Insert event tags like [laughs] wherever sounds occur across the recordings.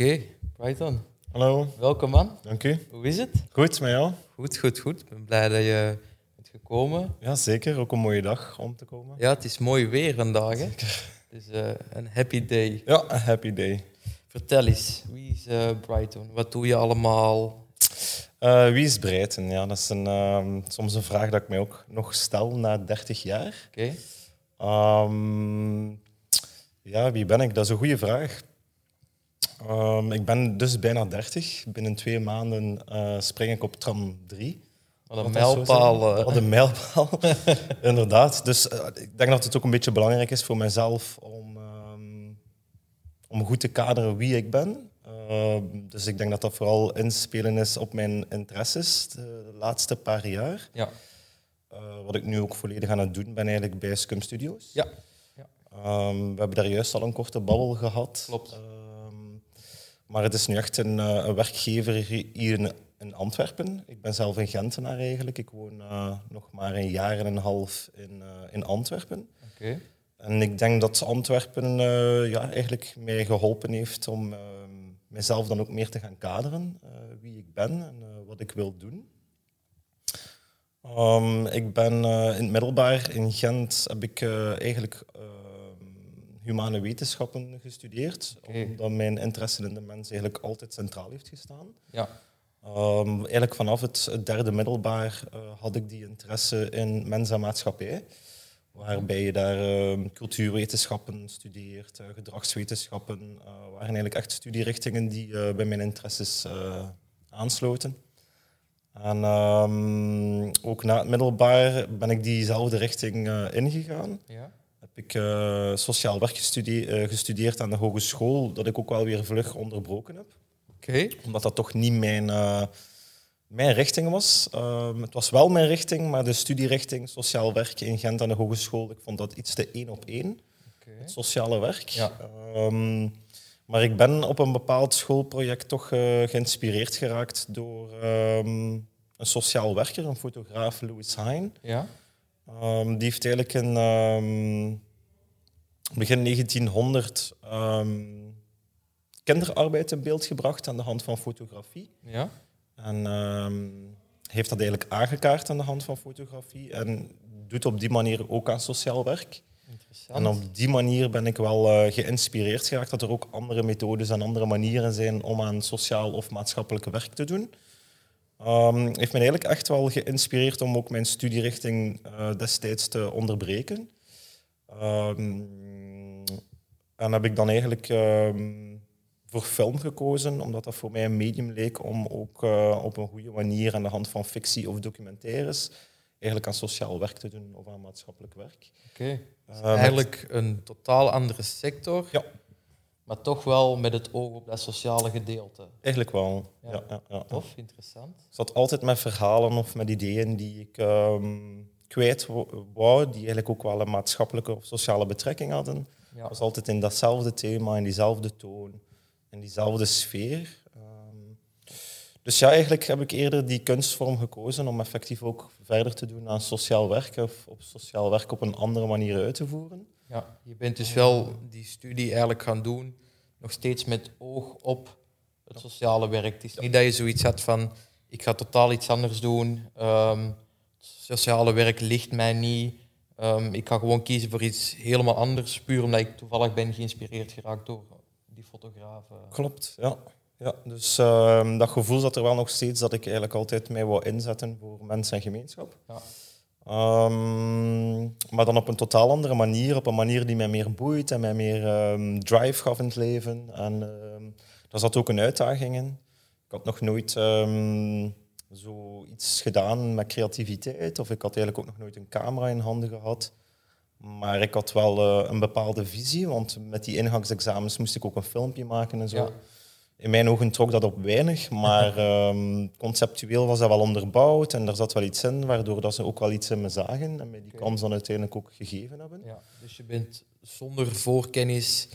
Oké, Brighton. Hallo, Welkom man. dank u. Hoe is het? Goed, met jou? Goed, goed, goed. Ik ben blij dat je bent gekomen. Ja, zeker. Ook een mooie dag om te komen. Ja, het is mooi weer vandaag. Hè? Het is eh, een happy day. Ja, een happy day. Vertel eens, wie is eh, Brighton? Wat doe je allemaal? Eh, wie is Breiten? Ja, dat is een, ehm, soms een vraag dat ik mij ook nog stel na 30 jaar. Oké, Ehm, ja, wie ben ik? Dat is een goede vraag. Ehm, ik ben dus bijna 30. Binnen twee maanden eh, spring ik op tram 3. wat een Wat zo mijlpaal. eh. Wat een mijlpaal, [laughs] inderdaad. Dus eh, ik denk dat het ook een beetje belangrijk is voor mezelf om, ehm, om goed te kaderen wie ik ben. Ehm, dus ik denk dat dat vooral inspelen is op mijn interesses de laatste paar jaar. Ja, Eh, wat ik nu ook volledig aan het doen ben eigenlijk bij Scum Studios. ja. We hebben daar juist al een korte babbel gehad. Klopt. Ehm, maar het is nu echt een, eh, een werkgever hier in, in Antwerpen. Ik ben zelf een Gentenaar eigenlijk. Ik woon eh, nog maar een jaar en een half in, eh, in Antwerpen. oké. En ik denk dat Antwerpen ja, eigenlijk mij geholpen heeft om ehm, mezelf dan ook meer te gaan kaderen. wie ik ben en wat ik wil doen. Ehm, ik ben in het middelbaar in Gent heb ik eigenlijk ehm, humane wetenschappen gestudeerd. Omdat mijn interesse in de mens eigenlijk altijd centraal heeft gestaan. Ja, Ehm, eigenlijk vanaf het, derde middelbaar eh, had ik die interesse in mens en maatschappij. Waarbij je daar ehm, cultuurwetenschappen studeert, eh, gedragswetenschappen. eh waren eigenlijk echt studierichtingen die bij mijn interesses aansloten. En ehm, ook na het middelbaar ben ik diezelfde richting ingegaan. ja. Ik eh, sociaal werk eh, gestudeerd aan de hogeschool, dat ik ook wel weer vlug onderbroken heb Oké, omdat dat toch niet mijn, eh, mijn richting was. Ehm, het was wel mijn richting, maar de studierichting sociaal werk in Gent aan de hogeschool, ik vond dat iets te één op één, oké. het sociale werk. Ja. Ehm, maar ik ben op een bepaald schoolproject toch geïnspireerd geraakt door ehm, een sociaal werker, een fotograaf, Louis Hein. Ja, die heeft eigenlijk ehm, begin 1900 ehm, kinderarbeid in beeld gebracht aan de hand van fotografie. ja. En ehm, heeft dat eigenlijk aangekaart aan de hand van fotografie. En doet op die manier ook aan sociaal werk. En op die manier ben ik wel eh, geïnspireerd geraakt dat er ook andere methodes en andere manieren zijn om aan sociaal of maatschappelijk werk te doen. Ehm heeft me eigenlijk echt wel geïnspireerd om ook mijn studierichting eh, destijds te onderbreken. Ehm, en heb ik dan eigenlijk ehm, voor film gekozen, omdat dat voor mij een medium leek om ook eh, op een goede manier aan de hand van fictie of documentaires eigenlijk aan sociaal werk te doen of aan maatschappelijk werk. Oké. Dus Eh, met- Eigenlijk een totaal andere sector, Ja, maar toch wel met het oog op dat sociale gedeelte. eigenlijk wel. Ja. Ja. Ja, ja, Tof, interessant. Ik zat altijd met verhalen of met ideeën die ik ehm, kwijt wo- wou, die eigenlijk ook wel een maatschappelijke of sociale betrekking hadden. Ja. Het was altijd in datzelfde thema, in diezelfde toon, in diezelfde sfeer. Ehm, dus ja, eigenlijk heb ik eerder die kunstvorm gekozen om effectief ook verder te doen aan sociaal werk of op sociaal werk op een andere manier uit te voeren. Ja, je bent dus wel die studie eigenlijk gaan doen, nog steeds met oog op het sociale werk. Het is niet dat je zoiets had van, ik ga totaal iets anders doen, ehm, het sociale werk ligt mij niet, Ehm, ik ga gewoon kiezen voor iets helemaal anders, puur omdat ik toevallig ben geïnspireerd geraakt door die fotografen. Klopt, ja. ja dus ehm, dat gevoel zat er wel nog steeds dat ik eigenlijk altijd mij wou inzetten voor mens en gemeenschap. Ja. Ehm, maar dan op een totaal andere manier, op een manier die mij meer boeit en mij meer drive gaf in het leven. En daar zat ook een uitdaging in. Ik had nog nooit zoiets gedaan met creativiteit, of ik had eigenlijk ook nog nooit een camera in handen gehad. Maar ik had wel eh, een bepaalde visie, want met die ingangsexamens moest ik ook een filmpje maken en zo. Ja. In mijn ogen trok dat op weinig, maar [laughs] ehm, conceptueel was dat wel onderbouwd en er zat wel iets in, waardoor dat ze ook wel iets in me zagen en mij die kans dan uiteindelijk ook gegeven hebben. Ja, dus je bent zonder voorkennis,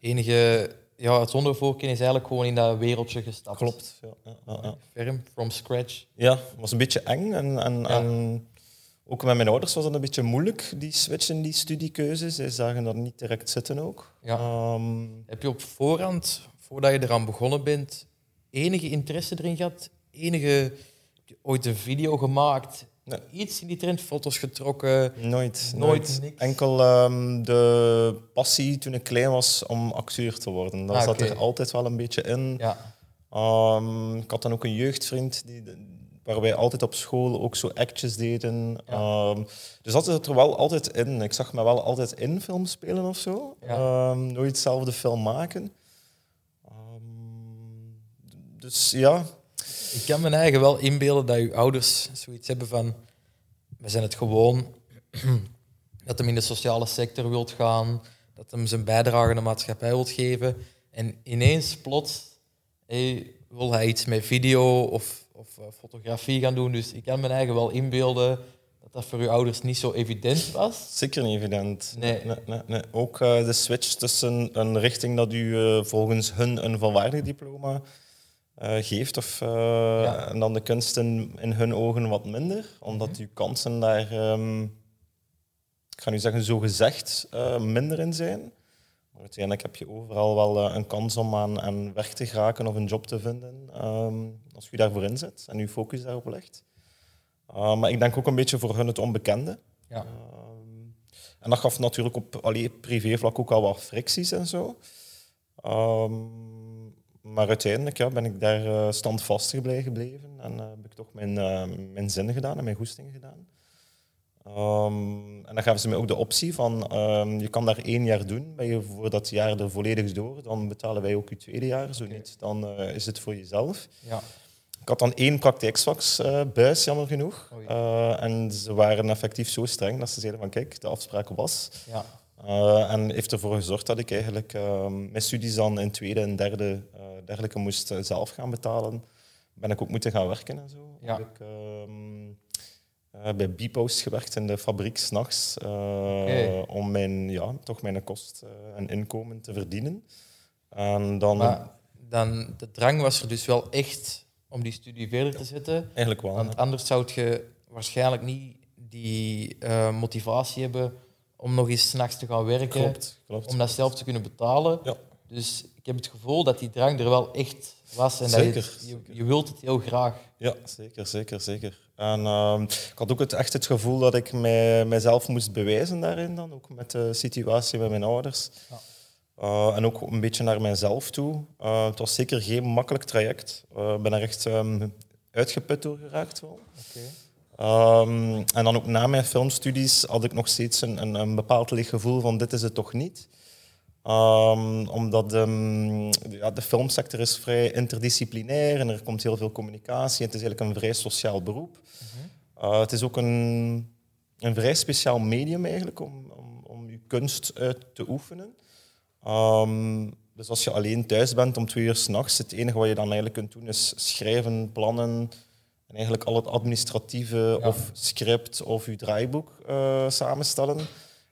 enige, ja, zonder voorkennis eigenlijk gewoon in dat wereldje gestapt. Klopt. Ja, ja, ja. Ferm, from scratch. Ja, het was een beetje eng. En, en, ook met mijn ouders was dat een beetje moeilijk, die switch in die studiekeuzes. Zij zagen dat niet direct zitten ook. Ehm, Heb je op voorhand voordat je eraan begonnen bent, enige interesse erin gehad? Enige, heb je ooit een video gemaakt? Nee. Iets in die trend, foto's getrokken? Nooit. Nooit, niks. Enkel ehm, de passie toen ik klein was om acteur te worden. Dat Ah, zat er altijd wel een beetje in. Ja. Ehm, ik had dan ook een jeugdvriend die, waar wij altijd op school ook zo actjes deden. Ja. Ehm, dus dat zat er wel altijd in. Ik zag me wel altijd in film spelen of zo. Ja. Nooit zelf de film maken. Dus ja, Ik kan me eigen wel inbeelden dat je ouders zoiets hebben van... We zijn het gewoon [clears throat] dat hem in de sociale sector wilt gaan, dat hem zijn bijdrage aan de maatschappij wilt geven. En ineens, plots, hey, wil hij iets met video of, of eh, fotografie gaan doen. Dus ik kan me eigen wel inbeelden dat dat voor uw ouders niet zo evident was. zeker niet evident. Nee. Nee, nee, nee. Ook eh, de switch tussen een richting dat u eh, volgens hun een volwaardig diploma eh, geeft, of, eh, Ja. en dan de kunst in, in hun ogen wat minder, omdat Mhm. uw kansen daar, ehm, ik ga nu zeggen, zo gezegd uh, minder in zijn. Maar uiteindelijk heb je overal wel eh, een kans om aan, aan werk te geraken of een job te vinden, ehm, als je daarvoor inzet en je focus daarop legt. Maar ik denk ook een beetje voor hun het onbekende. Ja. Ehm, en dat gaf natuurlijk op allee, privévlak ook al wat fricties en zo. Maar uiteindelijk ja, ben ik daar eh, standvastig bij gebleven en eh, heb ik toch mijn, eh, mijn zin gedaan en mijn goesting gedaan. Ehm, en dan gaven ze mij ook de optie van ehm, je kan daar één jaar doen, ben je voor dat jaar er volledig door, dan betalen wij ook je tweede jaar. Zo niet, dan is het voor jezelf. Ja. Ik had dan één praktijksvaksbuis, jammer genoeg. En ze waren effectief zo streng dat ze zeiden van kijk, de afspraak was. Ja. Eh, en heeft ervoor gezorgd dat ik eigenlijk mijn studies dan in tweede en derde eh, dergelijke moest eh, zelf gaan betalen. Ben ik ook moeten gaan werken en zo. Ja. Heb ik ehm, eh, bij Bipost gewerkt in de fabriek s'nachts. Oké. Om mijn, ja, toch mijn kost en inkomen te verdienen. En dan Maar dan, de drang was er dus wel echt om die studie verder te zetten. eigenlijk wel. Want anders zou je waarschijnlijk niet die motivatie hebben om nog eens s'nachts te gaan werken, Klopt, klopt. om dat zelf te kunnen betalen. Ja. Dus ik heb het gevoel dat die drang er wel echt was en Zeker, dat je, het- je, je wilt het heel graag. Ja, zeker, zeker, zeker. En ehm, ik had ook het, echt het gevoel dat ik mij, mijzelf moest bewijzen daarin dan, ook met de situatie met mijn ouders. Ja. Eh, en ook een beetje naar mijzelf toe. Eh, het was zeker geen makkelijk traject. Eh, Ik ben er echt ehm, uitgeput door geraakt wel. Ehm, en dan ook na mijn filmstudies had ik nog steeds een, een, een bepaald licht gevoel van dit is het toch niet. Ehm, omdat ehm, ja, de filmsector is vrij interdisciplinair en er komt heel veel communicatie. Het is eigenlijk een vrij sociaal beroep. Uh, het is ook een, een vrij speciaal medium eigenlijk om, om, om je kunst uit te oefenen. Dus als je alleen thuis bent om twee uur s'nachts, het enige wat je dan eigenlijk kunt doen is schrijven, plannen en eigenlijk al het administratieve Ja. of script of je draaiboek eh, samenstellen.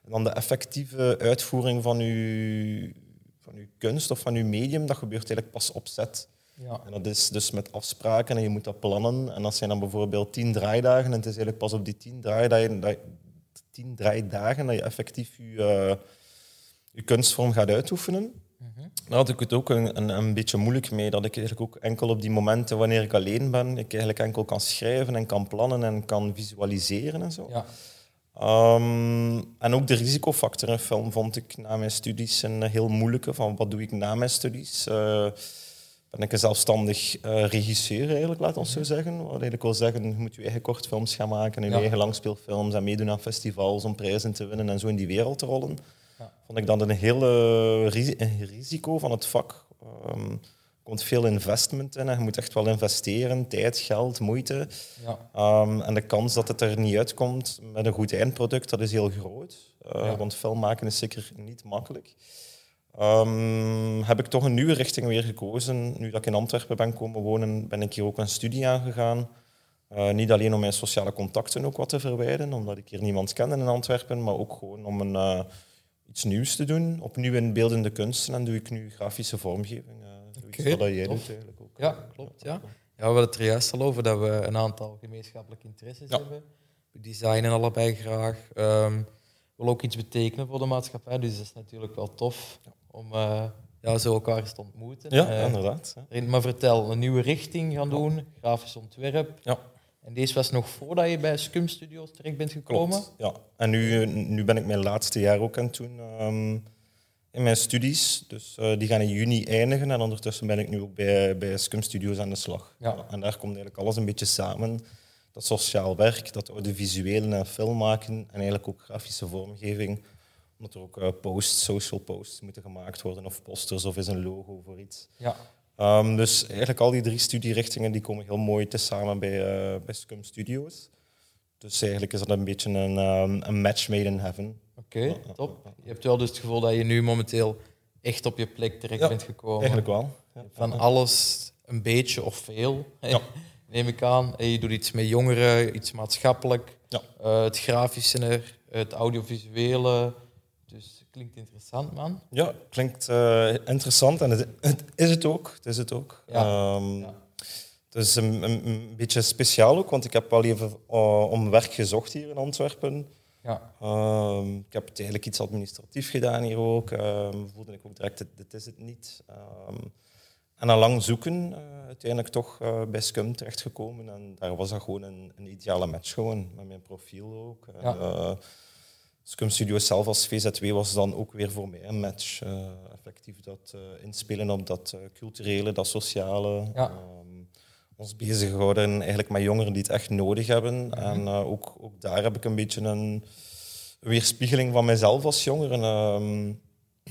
En dan de effectieve uitvoering van je, van uw kunst of van uw medium, dat gebeurt eigenlijk pas op set. Ja. En dat is dus met afspraken en je moet dat plannen. En dat zijn dan bijvoorbeeld tien draaidagen. En het is eigenlijk pas op die tien draaidagen dat je, tien draaidagen dat je effectief je, eh, je kunstvorm gaat uitoefenen. Daar had ik het ook een, een, een beetje moeilijk mee. Dat ik eigenlijk ook enkel op die momenten wanneer ik alleen ben, ik eigenlijk enkel kan schrijven en kan plannen en kan visualiseren en zo. Ja. Ehm, en ook de risicofactor in film vond ik na mijn studies een heel moeilijke. Van wat doe ik na mijn studies? Eh, ben ik een zelfstandig eh, regisseur eigenlijk, laat ons zo zeggen. Wat eigenlijk wil zeggen, je moet je eigen kortfilms gaan maken en je Ja. eigen langspeelfilms en meedoen aan festivals om prijzen te winnen en zo in die wereld te rollen. Ja. Vond ik dat een hele een risico van het vak. Ehm, er komt veel investment in en je moet echt wel investeren, tijd, geld, moeite. Ja. Ehm, en de kans dat het er niet uitkomt met een goed eindproduct, dat is heel groot. Eh, Ja. Want film maken is zeker niet makkelijk. Ehm, heb ik toch een nieuwe richting weer gekozen. Nu dat ik in Antwerpen ben komen wonen, ben ik hier ook een studie aangegaan. Eh, niet alleen om mijn sociale contacten ook wat te verwijden, omdat ik hier niemand ken in Antwerpen, maar ook gewoon om een, eh, iets nieuws te doen. Opnieuw in beeldende kunsten en doe ik nu grafische vormgeving. eh Oké, wat dat jij tof. doet eigenlijk ook. Ja, klopt. Ja. Ja, we hadden het er juist al over dat we een aantal gemeenschappelijke interesses Ja. hebben. We designen allebei graag. Ehm we willen ook iets betekenen voor de maatschappij, dus dat is natuurlijk wel tof om, eh, ja, zo elkaar eens te ontmoeten. Ja, Eh, inderdaad. ja. maar vertel, een nieuwe richting gaan doen, grafisch ontwerp. Ja. En deze was nog voordat je bij Scum Studios terecht bent gekomen? Klopt. Ja. En nu, nu ben ik mijn laatste jaar ook aan het doen ehm, in mijn studies. Dus eh, die gaan in juni eindigen. En ondertussen ben ik nu ook bij, bij Scum Studios aan de slag. Ja. En daar komt eigenlijk alles een beetje samen. Dat sociaal werk, dat audiovisuele en film maken en eigenlijk ook grafische vormgeving. Omdat er ook eh, posts, social posts moeten gemaakt worden of posters of is een logo voor iets. Ja. Ehm, dus eigenlijk al die drie studierichtingen die komen heel mooi te samen bij, eh, bij Scum Studios. Dus eigenlijk is dat een beetje een, ehm, een match made in heaven. Oké, top. Je hebt wel dus het gevoel dat je nu momenteel echt op je plek terecht Ja, bent gekomen. Eigenlijk wel. Ja. Van alles een beetje of veel, Ja. neem ik aan. En je doet iets met jongeren, iets maatschappelijk, Ja. eh, het grafische, het audiovisuele. Dus klinkt interessant, man. Ja, klinkt eh, interessant en het, het is het ook. Het is het ook. Ja. Ehm, Ja. Het is een, een, beetje speciaal ook, want ik heb wel even eh, om werk gezocht hier in Antwerpen. Ja, Ehm, ik heb eigenlijk iets administratief gedaan hier ook. Ehm voelde ik ook direct, dit, is het niet. Ehm, en na lang zoeken, eh, uiteindelijk toch bij Scum terechtgekomen. En daar was dat gewoon een, een ideale match gewoon, met mijn profiel ook. Ja. Scum Studios zelf als VZW was dan ook weer voor mij een match. Eh, effectief dat eh, inspelen op dat eh, culturele, dat sociale. Ja. Ehm, ons bezighouden eigenlijk met jongeren die het echt nodig hebben. En eh, ook, ook daar heb ik een beetje een weerspiegeling van mezelf als jongeren. Ehm,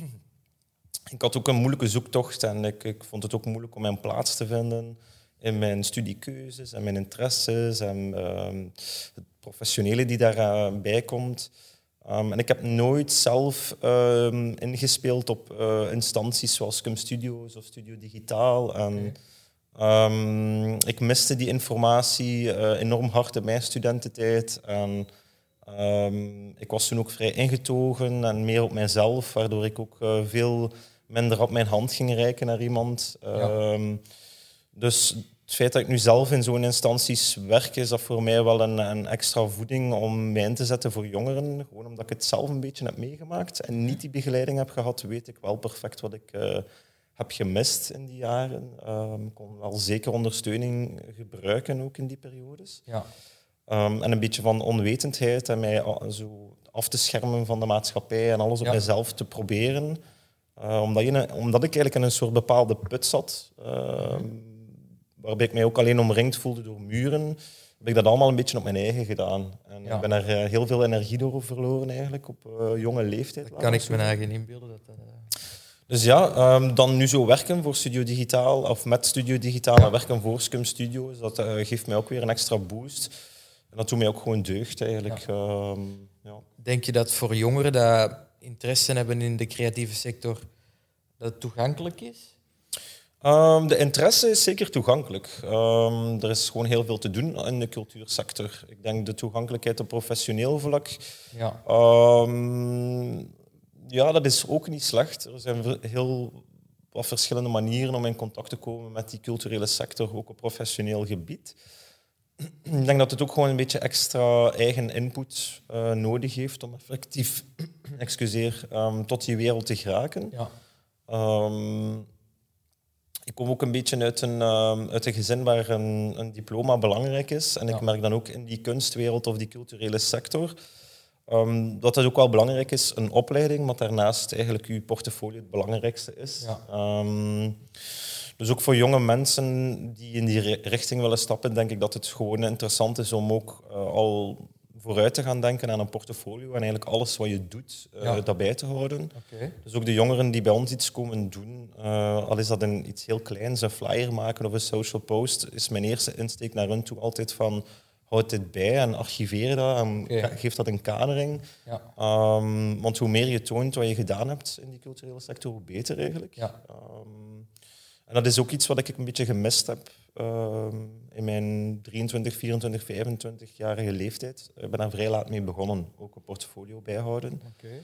[clears throat] ik had ook een moeilijke zoektocht en ik, ik vond het ook moeilijk om mijn plaats te vinden in mijn studiekeuzes en mijn interesses en ehm, het professionele die daarbij komt. Ehm, en ik heb nooit zelf ehm, ingespeeld op eh, instanties zoals Cum Studios of Studio Digitaal. En, ehm, ik miste die informatie eh, enorm hard in mijn studententijd. En, ik was toen ook vrij ingetogen en meer op mijzelf, waardoor ik ook eh, veel minder op mijn hand ging reiken naar iemand. Dus het feit dat ik nu zelf in zo'n instanties werk, is dat voor mij wel een, een extra voeding om mij in te zetten voor jongeren. Gewoon omdat ik het zelf een beetje heb meegemaakt en niet die begeleiding heb gehad, weet ik wel perfect wat ik eh, heb gemist in die jaren. Ehm, Ik kon wel zeker ondersteuning gebruiken ook in die periodes. ja. Ehm, en een beetje van onwetendheid en mij zo af te schermen van de maatschappij en alles op Ja. mezelf te proberen. Eh, omdat, je, omdat ik eigenlijk in een soort bepaalde put zat, ehm, waarbij ik mij ook alleen omringd voelde door muren, heb ik dat allemaal een beetje op mijn eigen gedaan. En Ja. ik ben er eh, heel veel energie door verloren eigenlijk, op eh, jonge leeftijd. Dat kan ik me eigen inbeelden. Dat, eh, Dus ja, ehm, dan nu zo werken voor Studio Digitaal, of met Studio Digitaal en werken voor Scum Studios, dat geeft mij ook weer een extra boost. En dat doet mij ook gewoon deugd eigenlijk. Ehm, ja. Denk je dat voor jongeren die interesse hebben in de creatieve sector, dat het toegankelijk is? Ehm, de interesse is zeker toegankelijk. Ehm, er is gewoon heel veel te doen in de cultuursector. Ik denk de toegankelijkheid op professioneel vlak. Ja. Ehm, ja, dat is ook niet slecht. Er zijn heel wat verschillende manieren om in contact te komen met die culturele sector, ook op professioneel gebied. Ik denk dat het ook gewoon een beetje extra eigen input eh, nodig heeft om effectief [clears throat] excuseer, tot die wereld te geraken. Ja. Ik kom ook een beetje uit een, ehm, uit een gezin waar een, een diploma belangrijk is. En ik merk dan ook in die kunstwereld of die culturele sector ehm, dat het ook wel belangrijk is, een opleiding, maar daarnaast eigenlijk uw portfolio het belangrijkste is. Ja. Ehm, dus ook voor jonge mensen die in die ri- richting willen stappen, denk ik dat het gewoon interessant is om ook eh, al vooruit te gaan denken aan een portfolio en eigenlijk alles wat je doet, eh, Ja. daarbij te houden. Dus ook de jongeren die bij ons iets komen doen, eh, al is dat een, iets heel kleins, een flyer maken of een social post, is mijn eerste insteek naar hun toe altijd van houd dit bij en archiveer dat en geef dat in kadering. Ja. Ehm, want hoe meer je toont wat je gedaan hebt in die culturele sector, hoe beter eigenlijk. Ja. Ehm, en dat is ook iets wat ik een beetje gemist heb in mijn 23, 24, 25-jarige leeftijd. Ik ben daar vrij laat mee begonnen, ook een portfolio bijhouden. Oké.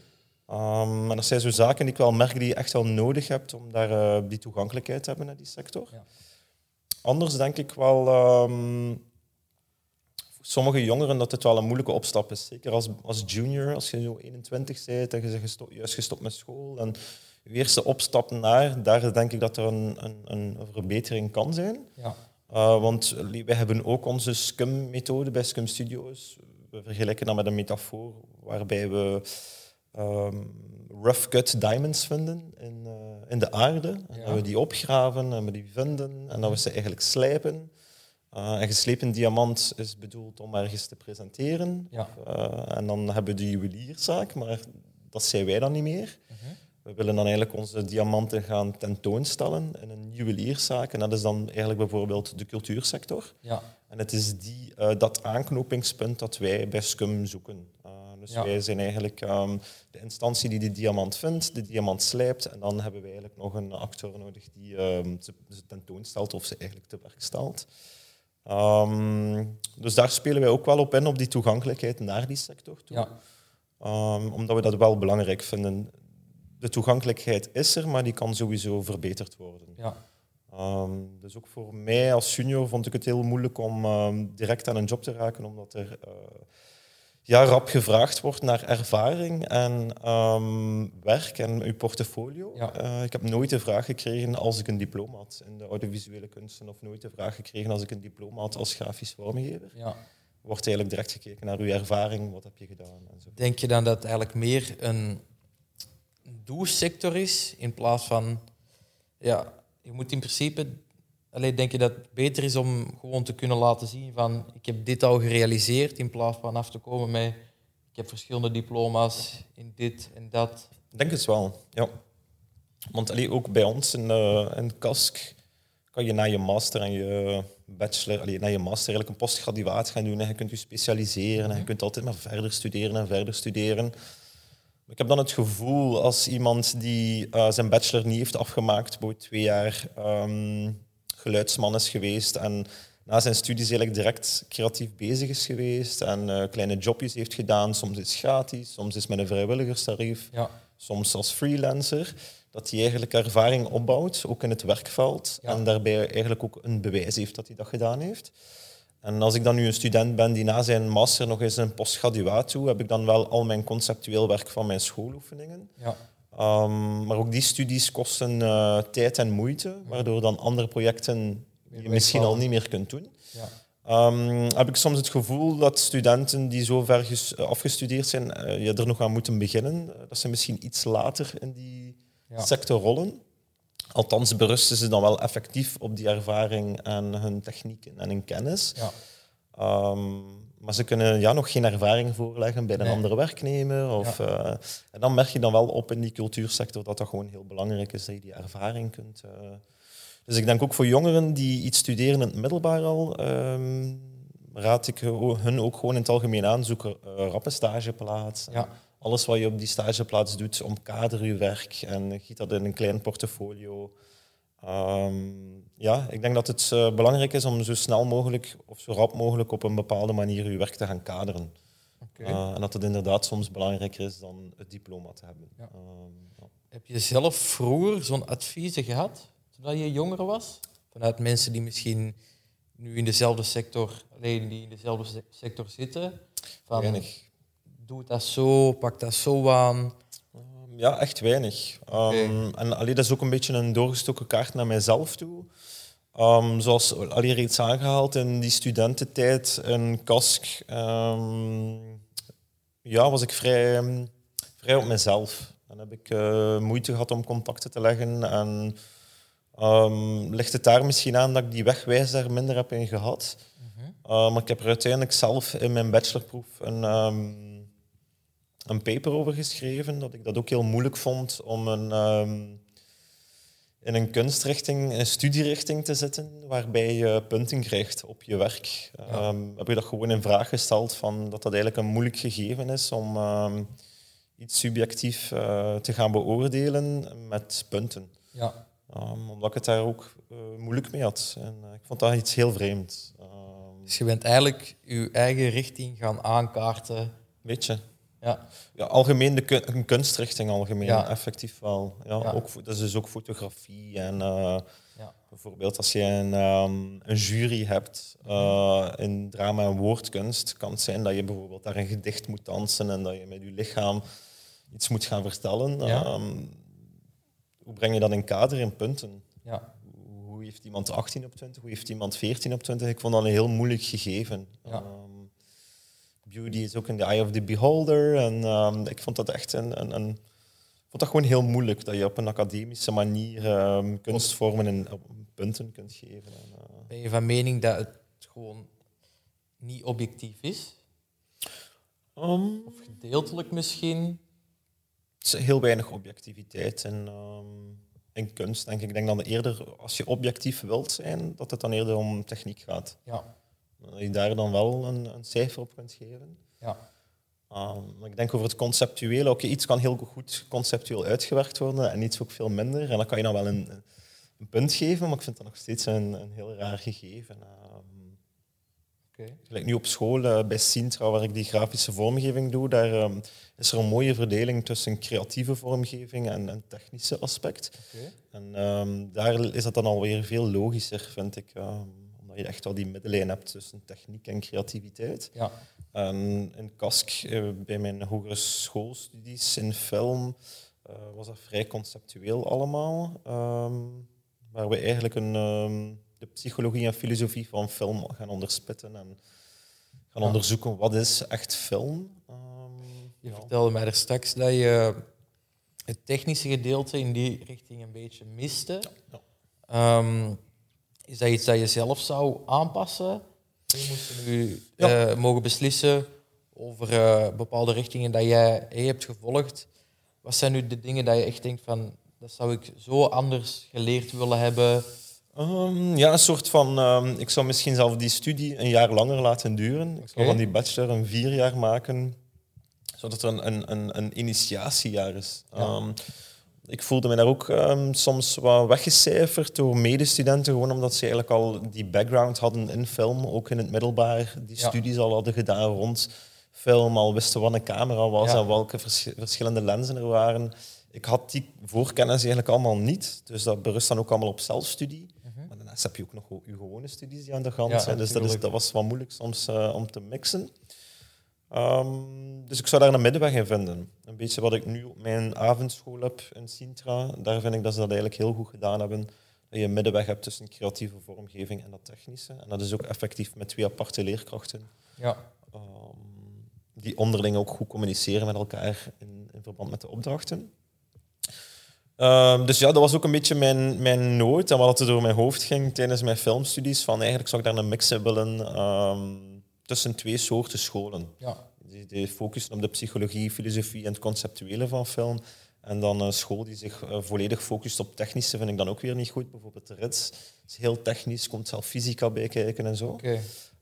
Um, en dat zijn zo zaken die ik wel merk die je echt wel nodig hebt om daar eh, die toegankelijkheid te hebben naar die sector. Ja. Anders denk ik wel ehm, voor sommige jongeren dat het wel een moeilijke opstap is. Zeker als, als junior, als je zo 21 bent en je bent gesto- juist gestopt met school en uw eerste opstap naar, daar denk ik dat er een, een, een verbetering kan zijn. Ja. Uh, want wij hebben ook onze SCUM-methode bij SCUM Studios. We vergelijken dat met een metafoor waarbij we um, rough cut diamonds vinden in, uh, in de aarde. En dat we die opgraven en we die vinden en dat we ze eigenlijk slijpen. Uh, een geslepen diamant is bedoeld om ergens te presenteren. Ja. En dan hebben we de juwelierzaak, maar dat zijn wij dan niet meer. Mhm. We willen dan eigenlijk onze diamanten gaan tentoonstellen in een juwelierzaak. En dat is dan eigenlijk bijvoorbeeld de cultuursector. Ja. En het is die, uh, dat aanknopingspunt dat wij bij SCUM zoeken. dus Ja. wij zijn eigenlijk ehm, de instantie die de diamant vindt, de diamant slijpt. En dan hebben wij eigenlijk nog een acteur nodig die ehm, ze, ze tentoonstelt of ze eigenlijk te werk stelt. Ehm, dus daar spelen wij ook wel op in, op die toegankelijkheid naar die sector toe. Ja. Omdat we dat wel belangrijk vinden. De toegankelijkheid is er, maar die kan sowieso verbeterd worden. Ja. Ehm, dus ook voor mij als junior vond ik het heel moeilijk om ehm, direct aan een job te raken, omdat er eh, ja, rap gevraagd wordt naar ervaring en ehm, werk en uw portfolio. Ja. Eh, ik heb nooit de vraag gekregen als ik een diploma had in de audiovisuele kunsten, of nooit de vraag gekregen als ik een diploma had als grafisch vormgever. ja. Wordt eigenlijk direct gekeken naar uw ervaring, wat heb je gedaan en zo. Denk je dan dat eigenlijk meer een doelsector is in plaats van, ja, je moet in principe, alleen denk je dat het beter is om gewoon te kunnen laten zien van, ik heb dit al gerealiseerd in plaats van af te komen met, ik heb verschillende diploma's in dit en dat. Ik denk het wel, ja. Want allee, ook bij ons in, eh in KASK kan je na je master en je bachelor, allee, na je master eigenlijk een postgraduaat gaan doen en je kunt je specialiseren en je kunt altijd maar verder studeren en verder studeren. Ik heb dan het gevoel als iemand die eh, zijn bachelor niet heeft afgemaakt, bijvoorbeeld twee jaar ehm, geluidsman is geweest en na zijn studies eigenlijk direct creatief bezig is geweest en eh, kleine jobjes heeft gedaan, soms is gratis, soms is met een vrijwilligerstarief Ja, soms als freelancer, dat hij eigenlijk ervaring opbouwt, ook in het werkveld. Ja. En daarbij eigenlijk ook een bewijs heeft dat hij dat gedaan heeft. En als ik dan nu een student ben die na zijn master nog eens een postgraduaat doet, heb ik dan wel al mijn conceptueel werk van mijn schooloefeningen. ja, Um, maar ook die studies kosten eh, tijd en moeite, waardoor dan andere projecten je misschien al niet meer kunt doen. ja, Um, heb ik soms het gevoel dat studenten die zo ver eh, afgestudeerd zijn, eh, ja, er nog aan moeten beginnen. Dat ze misschien iets later in die ja. sector rollen. Althans, berusten ze dan wel effectief op die ervaring en hun technieken en hun kennis. ja. Ehm, maar ze kunnen ja, nog geen ervaring voorleggen bij een Nee. andere werknemer. Of, eh, en dan merk je dan wel op in die cultuursector dat dat gewoon heel belangrijk is, dat je die ervaring kunt. eh. Dus ik denk ook voor jongeren die iets studeren in het middelbaar al, ehm, raad ik hun ook gewoon in het algemeen aan, zoek een uh, rappe stageplaats. Ja. Alles wat je op die stageplaats doet, omkader je werk en giet dat in een klein portfolio. Ehm, ja, ik denk dat het eh, belangrijk is om zo snel mogelijk of zo rap mogelijk op een bepaalde manier je werk te gaan kaderen. Oké. Eh, en dat het inderdaad soms belangrijker is dan het diploma te hebben. Ja. Ehm, ja. Heb je zelf vroeger zo'n adviezen gehad, toen je jonger was? Vanuit mensen die misschien nu in dezelfde sector, alleen die in dezelfde se- sector zitten? Van, Weinig. Doe dat zo, pak dat zo aan. Ehm, Ja, echt weinig. Ehm, En allee, dat is ook een beetje een doorgestoken kaart naar mijzelf toe. Ehm, zoals al reeds aangehaald in die studententijd in Kask, ehm, ja, was ik vrij, vrij op mezelf. Dan heb ik eh, moeite gehad om contacten te leggen. En ehm, ligt het daar misschien aan dat ik die wegwijs daar minder heb in gehad. Uh, maar ik heb er uiteindelijk zelf in mijn bachelorproef een, ehm, een paper over geschreven. Dat ik dat ook heel moeilijk vond om een, ehm, in een kunstrichting, een studierichting te zitten, waarbij je punten krijgt op je werk. Ehm, heb ik dat gewoon in vraag gesteld, van dat dat eigenlijk een moeilijk gegeven is om ehm, iets subjectief eh, te gaan beoordelen met punten. Ja, omdat ik het daar ook eh, moeilijk mee had. En eh, ik vond dat iets heel vreemd. Dus je bent eigenlijk je eigen richting gaan aankaarten. weet je, Ja, ja, algemeen de kun- een kunstrichting, algemeen, Ja. effectief wel. Ja, Ja. Ook, dat is dus ook fotografie. En eh, ja, bijvoorbeeld als je een, ehm, een jury hebt eh, in drama en woordkunst, kan het zijn dat je bijvoorbeeld daar een gedicht moet dansen en dat je met je lichaam iets moet gaan vertellen. Ehm, hoe breng je dat in kader in punten? Ja. Hoe heeft iemand 18 op 20? Hoe heeft iemand 14 op 20? Ik vond dat een heel moeilijk gegeven. Ja. Ehm, beauty is ook in the eye of the beholder. En ehm, ik vond dat echt een, een, een vond dat gewoon heel moeilijk dat je op een academische manier ehm, kunstvormen op punten kunt geven. En, eh, Ben je van mening dat het gewoon niet objectief is? ehm, Of gedeeltelijk misschien? Het is heel weinig objectiviteit in, in kunst, denk ik. Ik denk dan eerder, als je objectief wilt zijn, dat het dan eerder om techniek gaat. Ja. Dat je daar dan wel een, een cijfer op kunt geven. Ja. Ehm, maar ik denk over het conceptuele. Oké, iets kan heel goed conceptueel uitgewerkt worden en iets ook veel minder. En dan kan je dan wel een, een punt geven, maar ik vind dat nog steeds een, een heel raar gegeven. Gelijk nu op school eh, bij Sintra, waar ik die grafische vormgeving doe, daar ehm, is er een mooie verdeling tussen creatieve vormgeving en, en technische aspect. En daar is dat dan alweer veel logischer, vind ik. Omdat je echt wel die middellijn hebt tussen techniek en creativiteit. Ja. En in KASK, eh, bij mijn hogere schoolstudies in film, eh, was dat vrij conceptueel allemaal. ehm, waar we eigenlijk een, ehm, de psychologie en filosofie van film gaan onderspitten en gaan Ja. onderzoeken wat is echt film. Ehm, Je ja. vertelde mij er straks dat je het technische gedeelte in die richting een beetje miste. Ja. Is dat iets dat je zelf zou aanpassen? Je moest nu Ja. eh, mogen beslissen over eh, bepaalde richtingen dat jij eh, hebt gevolgd. Wat zijn nu de dingen dat je echt denkt van, dat zou ik zo anders geleerd willen hebben? Ehm, ja, een soort van. ehm, ik zou misschien zelf die studie een jaar langer laten duren. Ik zou van die bachelor een vier jaar maken, zodat er een, een, een, een initiatiejaar is. Ja. Ehm, ik voelde me daar ook ehm, soms wat weggecijferd door medestudenten, gewoon omdat ze eigenlijk al die background hadden in film, ook in het middelbaar, die Ja. studies al hadden gedaan rond film, al wisten wat een camera was Ja. en welke vers- verschillende lenzen er waren. Ik had die voorkennis eigenlijk allemaal niet, dus dat berust dan ook allemaal op zelfstudie. Maar daarnaast heb je ook nog je gewone studies die aan de gang Ja, zijn. Dus dat, is, dat was wat moeilijk soms eh, om te mixen. Ehm, dus ik zou daar een middenweg in vinden. Een beetje wat ik nu op mijn avondschool heb in Sintra. Daar vind ik dat ze dat eigenlijk heel goed gedaan hebben. Dat je een middenweg hebt tussen creatieve vormgeving en dat technische. En dat is ook effectief met twee aparte leerkrachten. Ja. ehm, die onderling ook goed communiceren met elkaar in, in verband met de opdrachten. Ehm, dus ja, dat was ook een beetje mijn, mijn nood en wat er door mijn hoofd ging tijdens mijn filmstudies. Van eigenlijk zou ik daar een mix in willen tussen twee soorten scholen. Ja. Die, die focussen op de psychologie, filosofie en het conceptuele van film. En dan een school die zich eh, volledig focust op technische, vind ik dan ook weer niet goed. Bijvoorbeeld de RITS is heel technisch, komt zelf fysica bij kijken en zo.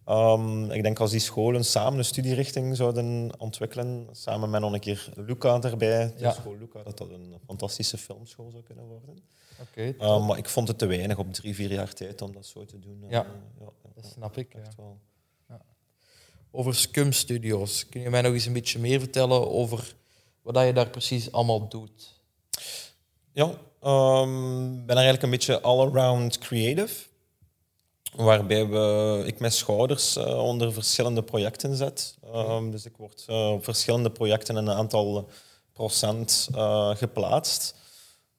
Ehm, ik denk als die scholen samen een studierichting zouden ontwikkelen, samen met nog een keer Luca erbij, de Ja. school Luca, dat dat een fantastische filmschool zou kunnen worden. Oké. Ehm, maar ik vond het te weinig op drie, vier jaar tijd om dat zo te doen. Ja. Eh, ja, ja, Dat snap ik. ja. echt wel. Over Scum Studios. Kun je mij nog eens een beetje meer vertellen over wat je daar precies allemaal doet? Ja, ik ben eigenlijk een beetje all-around creative. Waarbij ik mijn schouders eh, onder verschillende projecten zet. Ehm, dus ik word eh, op verschillende projecten een aantal procent eh, geplaatst.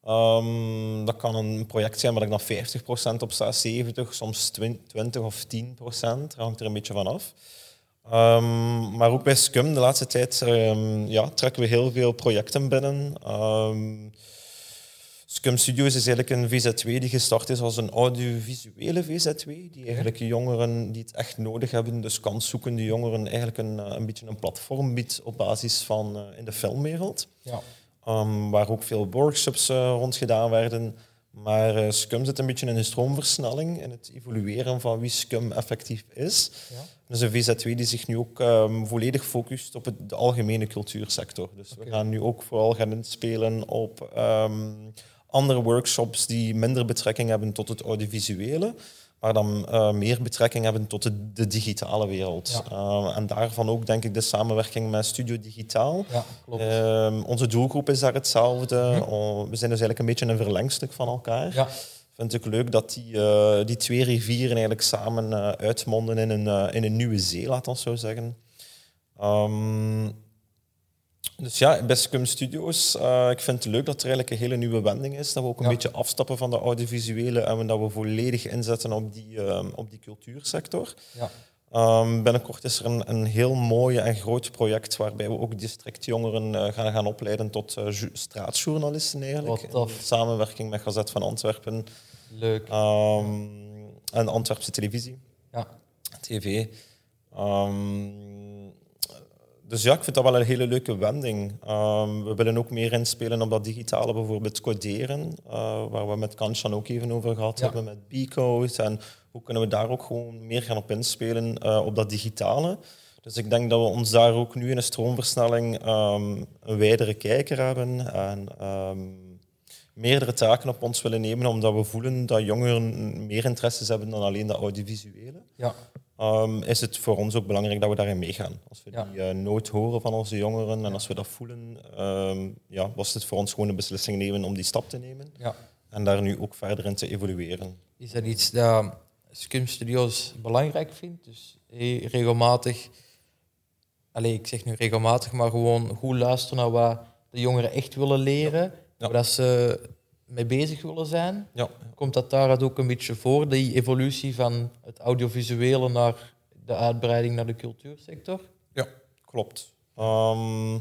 Ehm, dat kan een project zijn waar ik dan 50% op sta, 70, soms 20 of 10%. Dat hangt er een beetje van af. Ehm, maar ook bij Scum de laatste tijd ehm, ja, trekken we heel veel projecten binnen. Ehm, Scum Studios is eigenlijk een VZ2 die gestart is als een audiovisuele VZ2, die eigenlijk jongeren die het echt nodig hebben, dus kanszoekende jongeren, eigenlijk een, eh, een beetje een platform biedt op basis van eh, in de filmwereld. Ja. Waar ook veel workshops eh, rond gedaan werden. Maar eh, Scum zit een beetje in een stroomversnelling in het evolueren van wie Scum effectief is. Ja. Dus een VZ2 die zich nu ook ehm, volledig focust op het, de algemene cultuursector. Dus we gaan nu ook vooral gaan inspelen op ehm, andere workshops die minder betrekking hebben tot het audiovisuele, maar dan eh, meer betrekking hebben tot de, de digitale wereld. Ja. Eh, en daarvan ook denk ik de samenwerking met Studio Digitaal. Ja, klopt. Ehm, onze doelgroep is daar hetzelfde. Mhm. Oh, we zijn dus eigenlijk een beetje een verlengstuk van elkaar. Ja. Vind ik leuk dat die, eh, die twee rivieren eigenlijk samen uitmonden in een, in een nieuwe zee, laat ons zo zeggen. Ehm, Dus ja, bij Scum Studios, uh, ik vind het leuk dat er eigenlijk een hele nieuwe wending is. Dat we ook een beetje afstappen van de audiovisuele en dat we volledig inzetten op die, uh, op die cultuursector. Ja. Um, binnenkort is er een, een heel mooi en groot project waarbij we ook districtjongeren uh, gaan, gaan opleiden tot uh, straatjournalisten eigenlijk. In samenwerking met Gazet van Antwerpen. Leuk. Um, en Antwerpse televisie. Ja. TV. Um, dus ja, ik vind dat wel een hele leuke wending. Um, we willen ook meer inspelen op dat digitale, bijvoorbeeld coderen, uh, waar we met Kanchan ook even over gehad ja. hebben, met B-code. En hoe kunnen we daar ook gewoon meer gaan op inspelen uh, op dat digitale. Dus ik denk dat we ons daar ook nu in een stroomversnelling um, een wijdere kijker hebben en um, meerdere taken op ons willen nemen, omdat we voelen dat jongeren meer interesses hebben dan alleen de audiovisuele. Ja um, is het voor ons ook belangrijk dat we daarin meegaan. Als we die uh, nood horen van onze jongeren en als we dat voelen, um, ja, was het voor ons gewoon een beslissing nemen om die stap te nemen. Ja. En daar nu ook verder in te evolueren. Is dat iets dat Scum Studios belangrijk vindt? Dus regelmatig, allez, ik zeg nu regelmatig, maar gewoon goed luisteren naar wat de jongeren echt willen leren. Ja. Dat ze mee bezig willen zijn. Ja. Komt dat daar ook een beetje voor, die evolutie van het audiovisuele naar de uitbreiding naar de cultuursector? Ja, klopt. Um,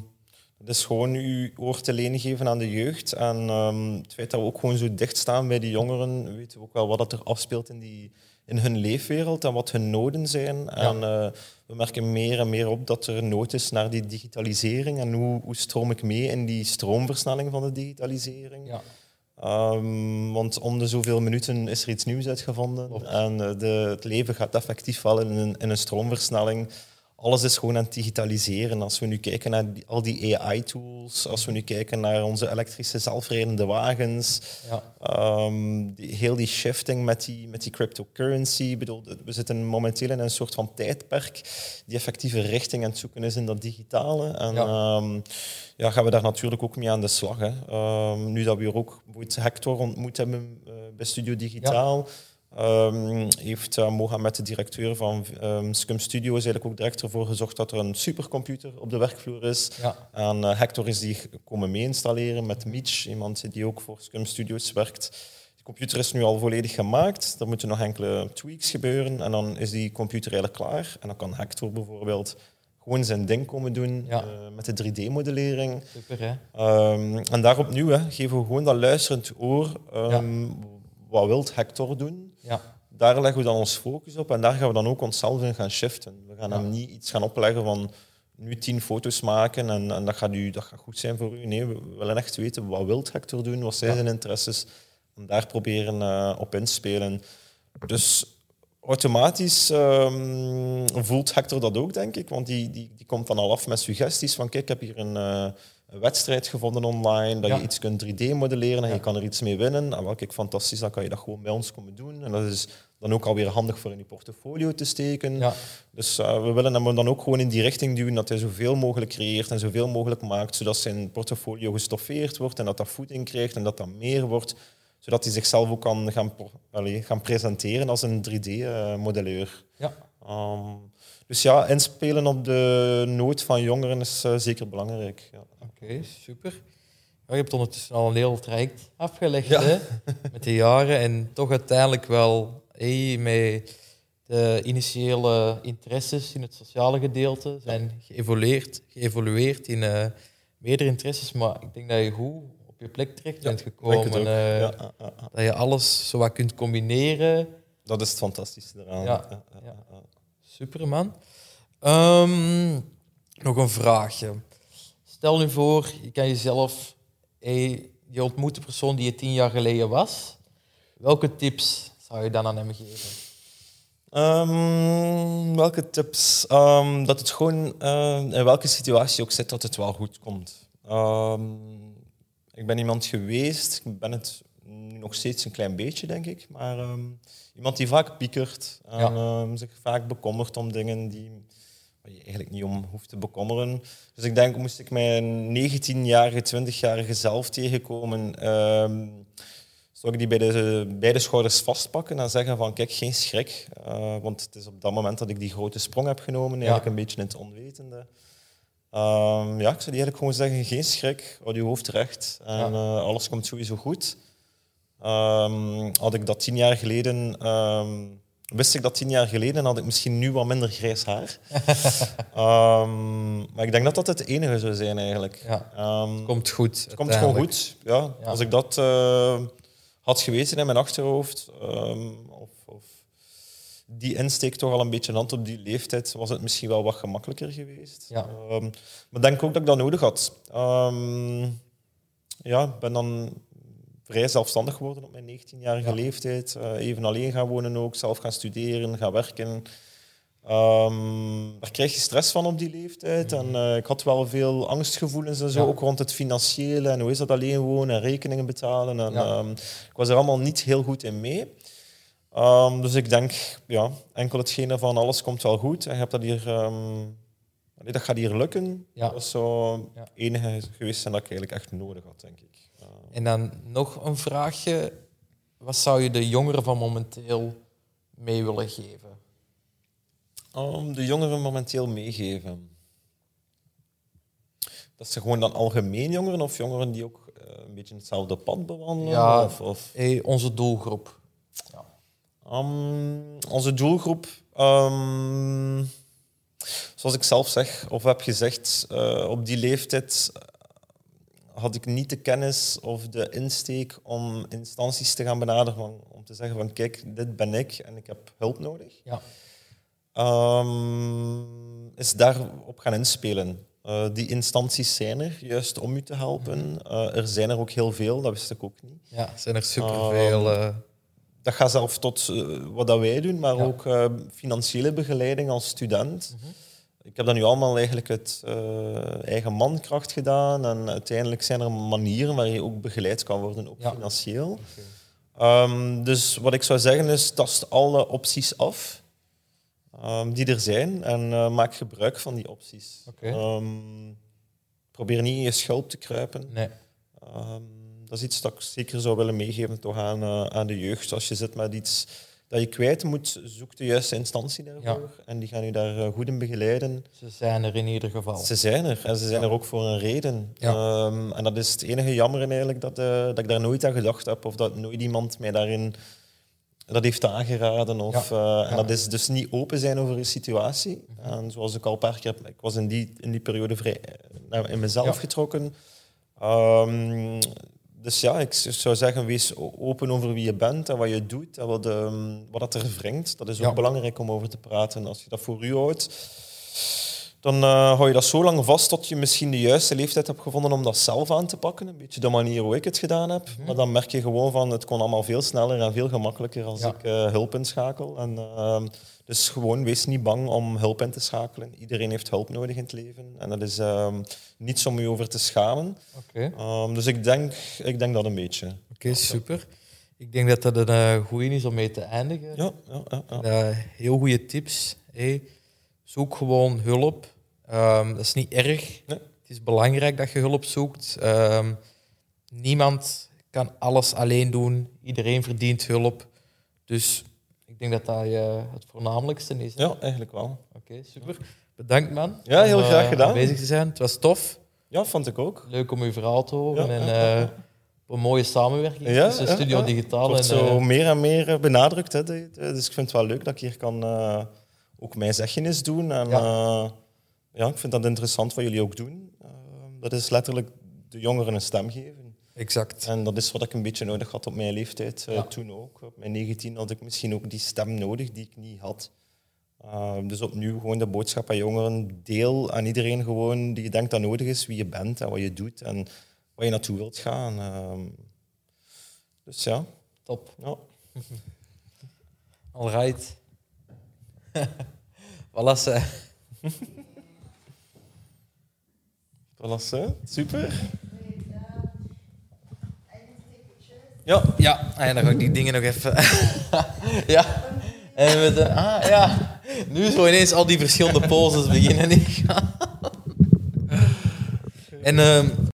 het is gewoon uw oor te lenen geven aan de jeugd. En um, het feit dat we ook gewoon zo dicht staan bij die jongeren, weten we ook wel wat er afspeelt in, die, in hun leefwereld en wat hun noden zijn. Ja. En uh, we merken meer en meer op dat er nood is naar die digitalisering. En hoe, hoe stroom ik mee in die stroomversnelling van de digitalisering? Ja. Um, want om de zoveel minuten is er iets nieuws uitgevonden. En uh, de, het leven gaat effectief wel in een, in een stroomversnelling. Alles is gewoon aan het digitaliseren. Als we nu kijken naar die, al die AI-tools, als we nu kijken naar onze elektrische zelfrijdende wagens, ja. um, die, heel die shifting met die, met die cryptocurrency. Bedoel, we zitten momenteel in een soort van tijdperk die effectieve richting aan het zoeken is in dat digitale. En ja. Um, ja, gaan we daar natuurlijk ook mee aan de slag. Hè. Um, nu dat we hier ook Hector ontmoet hebben uh, bij Studio Digitaal, ja. Um, heeft uh, Mohamed, de directeur van um, Scum Studio, is eigenlijk ook direct ervoor gezorgd dat er een supercomputer op de werkvloer is. Ja. En uh, Hector is die komen mee installeren met Mitch, iemand die ook voor Scum Studios werkt. De computer is nu al volledig gemaakt. Er moeten nog enkele tweaks gebeuren en dan is die computer eigenlijk klaar. En dan kan Hector bijvoorbeeld gewoon zijn ding komen doen ja. uh, met de 3D-modellering. Super, hè? Um, en daar opnieuw hè, geven we gewoon dat luisterend oor. Ja. Wat wil Hector doen? Ja. Daar leggen we dan ons focus op en daar gaan we dan ook onszelf in gaan shiften. We gaan hem niet iets gaan opleggen van nu tien foto's maken en, en dat, gaat u, dat gaat goed zijn voor u. Nee, we willen echt weten wat wil Hector doen, wat zijn zijn interesses en daar proberen uh, op inspelen. Dus automatisch um, voelt Hector dat ook, denk ik. Want die, die, die komt dan al af met suggesties van kijk, ik heb hier een, uh, een wedstrijd gevonden online, dat ja. je iets kunt 3D-modelleren en ja. je kan er iets mee winnen. En wel, kijk, fantastisch, dan kan je dat gewoon bij ons komen doen. En dat is dan ook alweer handig voor in je portfolio te steken. Ja. Dus uh, we willen hem dan ook gewoon in die richting duwen dat hij zoveel mogelijk creëert en zoveel mogelijk maakt, zodat zijn portfolio gestoffeerd wordt en dat dat voeding krijgt en dat dat meer wordt zodat hij zichzelf ook kan gaan, allez, gaan presenteren als een 3D-modelleur. Ja. Um, dus ja, inspelen op de nood van jongeren is uh, zeker belangrijk. Ja. Oké, okay, super. Ja, je hebt ondertussen al een heel traject afgelegd ja. hè, met de jaren en toch uiteindelijk wel hey, met de initiële interesses in het sociale gedeelte zijn geëvolueerd, geëvolueerd in uh, meerdere interesses, maar ik denk dat je goed je plek terecht bent gekomen. Uh, ja, dat je alles zo wat kunt combineren. Dat is het fantastische eraan. Ja, Super, man. Um, nog een vraagje. Stel nu voor, je kan jezelf... Je ontmoet de persoon die je tien jaar geleden was. Welke tips zou je dan aan hem geven? Um, welke tips? Um, dat het gewoon uh, in welke situatie ook zit, dat het wel goed komt. Um, ik ben iemand geweest, ik ben het nu nog steeds een klein beetje, denk ik, maar iemand die vaak piekert en ja. zich vaak bekommert om dingen die waar je eigenlijk niet om hoeft te bekommeren. Dus ik denk, moest ik mijn 19-jarige, 20-jarige zelf tegenkomen, um, zou ik die bij de, beide schouders vastpakken en zeggen van, kijk, geen schrik. Uh, want het is op dat moment dat ik die grote sprong heb genomen, eigenlijk ja. een beetje in het onwetende. Ehm, ja, ik zou die eigenlijk gewoon zeggen, geen schrik, houd je hoofd recht en Ja. eh, alles komt sowieso goed. Ehm, had ik dat tien jaar geleden, wist ik dat tien jaar geleden, had ik misschien nu wat minder grijs haar. [laughs] Ehm, maar ik denk dat dat het enige zou zijn eigenlijk. Ja. Ehm, Komt goed. het komt gewoon goed. Ja. Ja. Als ik dat eh, had geweten in mijn achterhoofd, ehm, of, of die insteek toch al een beetje hand op die leeftijd, was het misschien wel wat gemakkelijker geweest. Ja. Ehm, maar ik denk ook dat ik dat nodig had. Ehm, ja, ik ben dan vrij zelfstandig geworden op mijn 19-jarige Ja. leeftijd. Eh, even alleen gaan wonen ook, zelf gaan studeren, gaan werken. Ehm, daar krijg je stress van op die leeftijd. En eh, ik had wel veel angstgevoelens en zo, Mhm. Ja. ook rond het financiële. En hoe is dat alleen wonen en rekeningen betalen. En, Ja. ehm, ik was er allemaal niet heel goed in mee. Ehm, dus ik denk, ja, enkel hetgene van alles komt wel goed. En je hebt dat hier... dat gaat hier lukken. Ja. Dat is zo enige geweest zijn dat ik eigenlijk echt nodig had, denk ik. Ehm, En dan nog een vraagje. Wat zou je de jongeren van momenteel mee willen geven? Um, de jongeren momenteel meegeven. Dat ze gewoon dan algemeen jongeren of jongeren die ook eh, een beetje hetzelfde pad bewandelen? Ja. Of, of, Hey, onze doelgroep. Ja. Um, onze doelgroep, um, zoals ik zelf zeg of heb gezegd, uh, op die leeftijd had ik niet de kennis of de insteek om instanties te gaan benaderen om te zeggen van kijk, dit ben ik en ik heb hulp nodig. Ja. Um, is daarop gaan inspelen. Uh, die instanties zijn er, juist om u te helpen. Uh, er zijn er ook heel veel, dat wist ik ook niet. Ja, er zijn er superveel. Uh... Dat gaat zelf tot wat dat wij doen, maar Ja. ook financiële begeleiding als student. Mhm. Ik heb dat nu allemaal eigenlijk uit uh, eigen mankracht gedaan. En uiteindelijk zijn er manieren waar je ook begeleid kan worden, ook Ja. financieel. Um, dus wat ik zou zeggen is, tast alle opties af um, die er zijn en uh, maak gebruik van die opties. Um, probeer niet in je schulp te kruipen. Nee. Dat is iets dat ik zeker zou willen meegeven toch aan, uh, aan de jeugd. Als je zit met iets dat je kwijt moet, zoek de juiste instantie daarvoor. En die gaan je daar uh, goed in begeleiden. Ze zijn er in ieder geval. Ze zijn er en ze zijn Ja. er ook voor een reden. Ja. Um, en dat is het enige jammer eigenlijk dat, uh, dat ik daar nooit aan gedacht heb of dat nooit iemand mij daarin dat heeft aangeraden. Of, uh, en dat is dus niet open zijn over je situatie. En zoals ik al een paar keer heb, ik was in die, in die periode vrij in mezelf getrokken. Um, dus ja, ik zou zeggen, wees open over wie je bent en wat je doet en wat, um, wat dat er wringt. Dat is ook Ja. belangrijk om over te praten. Als je dat voor u houdt, dan uh, hou je dat zo lang vast tot je misschien de juiste leeftijd hebt gevonden om dat zelf aan te pakken. Een beetje de manier hoe ik het gedaan heb. Mhm. Maar dan merk je gewoon van, het kon allemaal veel sneller en veel gemakkelijker als Ja. ik uh, hulp inschakel. En, uh, dus gewoon, wees niet bang om hulp in te schakelen. Iedereen heeft hulp nodig in het leven. En dat is um, niets om je over te schamen. Oké, Um, dus ik denk, ik denk dat een beetje. Oké, super. Ik denk dat dat een uh, goede is om mee te eindigen. Ja, ja, ja. ja. Uh, heel goede tips. Hey, zoek gewoon hulp. Um, dat is niet erg. Nee. Het is belangrijk dat je hulp zoekt. Niemand kan alles alleen doen. Iedereen verdient hulp. Dus denk dat dat uh, het voornamelijkste is. Ja, eigenlijk wel. Oké, okay, super. Bedankt, man. Ja, heel om, graag gedaan. aanwezig te zijn. Het was tof. Ja, vond ik ook. Leuk om uw verhaal te horen. Ja, en uh, een mooie samenwerking Ja, tussen ja, Studio. Digitaal Het wordt zo meer en meer benadrukt. Hè. Dus ik vind het wel leuk dat ik hier kan ook mijn zegje doen. En, Ja. ik vind dat interessant wat jullie ook doen. Uh, dat is letterlijk de jongeren een stem geven. Exact. En dat is wat ik een beetje nodig had op mijn leeftijd. Uh, Ja. Toen ook. Op mijn 19 had ik misschien ook die stem nodig die ik niet had. Uh, dus opnieuw gewoon de boodschap aan jongeren. Deel aan iedereen gewoon die je denkt dat nodig is, wie je bent en wat je doet en waar je naartoe wilt gaan. Uh, dus ja. Top. ja. [laughs] Alright. [laughs] voilà, ze. Voilà, ze. super. Ja, Ja, en dan ga ik die dingen nog even... [laughs] ja. En met de... Ah, ja. Nu zo ineens al die verschillende poses beginnen. [laughs] en... Um,